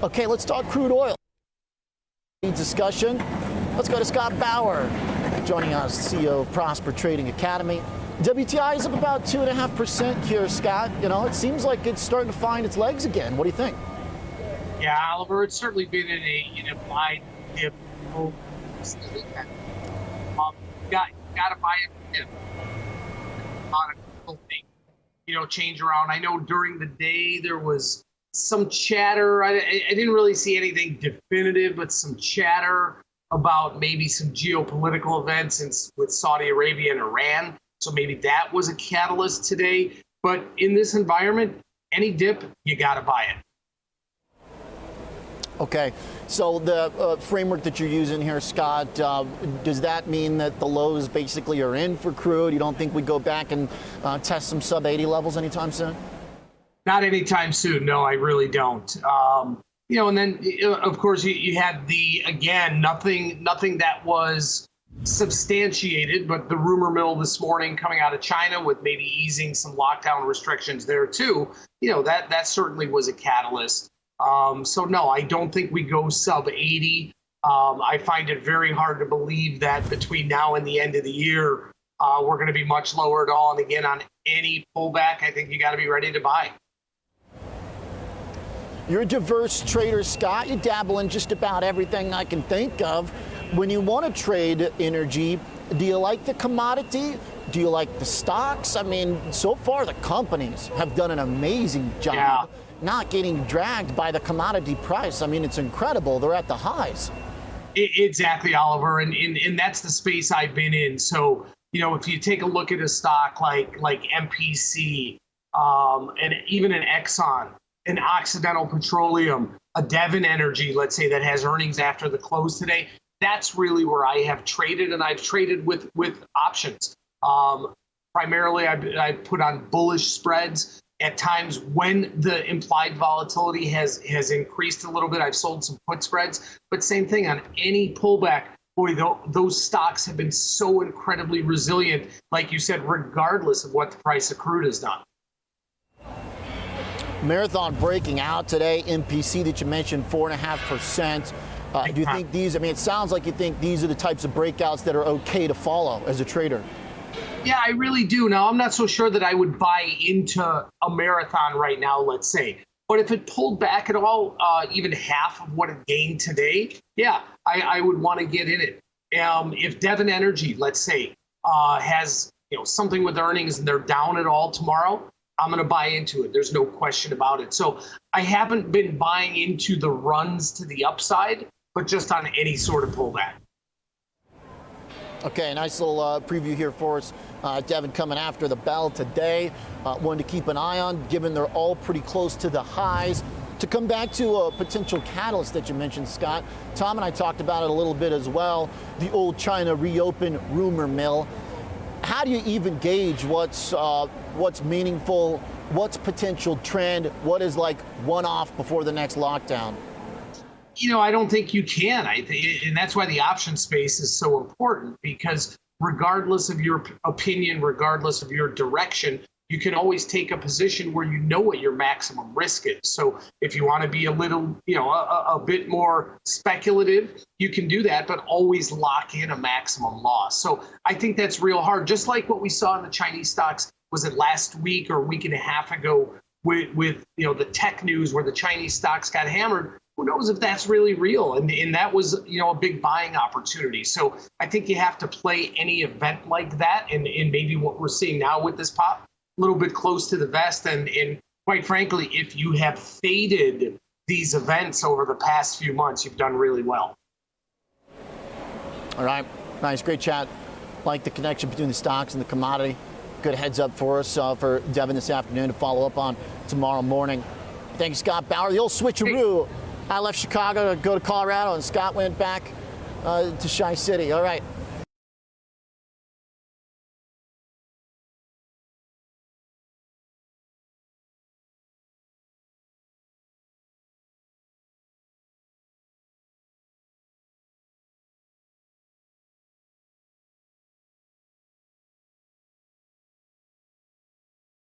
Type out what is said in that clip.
Okay, let's talk crude oil. Discussion. Let's go to Scott Bauer, joining us, CEO of Prosper Trading Academy. WTI is up about two and a half percent here, Scott. You know, it seems like it's starting to find its legs again. What do you think? Yeah, Oliver, it's certainly been in a an implied dip. Um, got got to buy a dip. You know, change around. I know during the day there was some chatter. I, I didn't really see anything definitive, but some chatter about maybe some geopolitical events in, with Saudi Arabia and Iran. So maybe that was a catalyst today. But in this environment, any dip, you got to buy it. Okay, so the uh, framework that you're using here, Scott, uh, does that mean that the lows basically are in for crude? You don't think we go back and uh, test some sub 80 levels anytime soon? Not anytime soon. No, I really don't. Um, you know, and then uh, of course you, you had the again nothing nothing that was substantiated, but the rumor mill this morning coming out of China with maybe easing some lockdown restrictions there too. You know that that certainly was a catalyst. Um, so no, I don't think we go sub 80. Um, I find it very hard to believe that between now and the end of the year, uh, we're going to be much lower at all. And again, on any pullback, I think you got to be ready to buy. You're a diverse trader, Scott. You dabble in just about everything I can think of. When you want to trade energy, do you like the commodity? Do you like the stocks? I mean, so far the companies have done an amazing job. Yeah not getting dragged by the commodity price. I mean, it's incredible. They're at the highs. Exactly, Oliver, and, and and that's the space I've been in. So you know, if you take a look at a stock like like MPC, um, and even an Exxon, an Occidental Petroleum, a Devon Energy, let's say that has earnings after the close today, that's really where I have traded, and I've traded with with options. Um, primarily, I've, I've put on bullish spreads. At times when the implied volatility has has increased a little bit i've sold some put spreads. But same thing on any pullback boy those stocks have been so incredibly resilient like you said regardless of what the price of crude has done marathon breaking out today mpc that you mentioned four and a half percent uh, do you think these i mean it sounds like you think these are the types of breakouts that are okay to follow as a trader yeah, I really do. Now, I'm not so sure that I would buy into a marathon right now, let's say. But if it pulled back at all, uh, even half of what it gained today, yeah, I, I would want to get in it. Um, if Devon Energy, let's say, uh, has you know something with earnings and they're down at all tomorrow, I'm going to buy into it. There's no question about it. So I haven't been buying into the runs to the upside, but just on any sort of pullback. Okay, nice little uh, preview here for us. Uh, Devon coming after the bell today. Uh, one to keep an eye on, given they're all pretty close to the highs. To come back to a potential catalyst that you mentioned, Scott, Tom and I talked about it a little bit as well. The old China reopen rumor mill. How do you even gauge what's uh, what's meaningful, what's potential trend, what is like one off before the next lockdown? you know, I don't think you can. I think, and that's why the option space is so important because regardless of your opinion, regardless of your direction, you can always take a position where you know what your maximum risk is. So if you want to be a little, you know, a, a bit more speculative, you can do that, but always lock in a maximum loss. So I think that's real hard. Just like what we saw in the Chinese stocks, was it last week or week and a half ago with, with you know the tech news where the Chinese stocks got hammered? who knows if that's really real? And, and that was, you know, a big buying opportunity. So I think you have to play any event like that, and, and maybe what we're seeing now with this pop, little bit close to the vest. And, and quite frankly, if you have faded these events over the past few months, you've done really well. All right, nice, great chat. Like the connection between the stocks and the commodity. Good heads up for us uh, for Devon this afternoon to follow up on tomorrow morning. Thanks, Scott Bauer. The old switcheroo. I left Chicago to go to Colorado, and Scott went back uh, to Chi City. All right.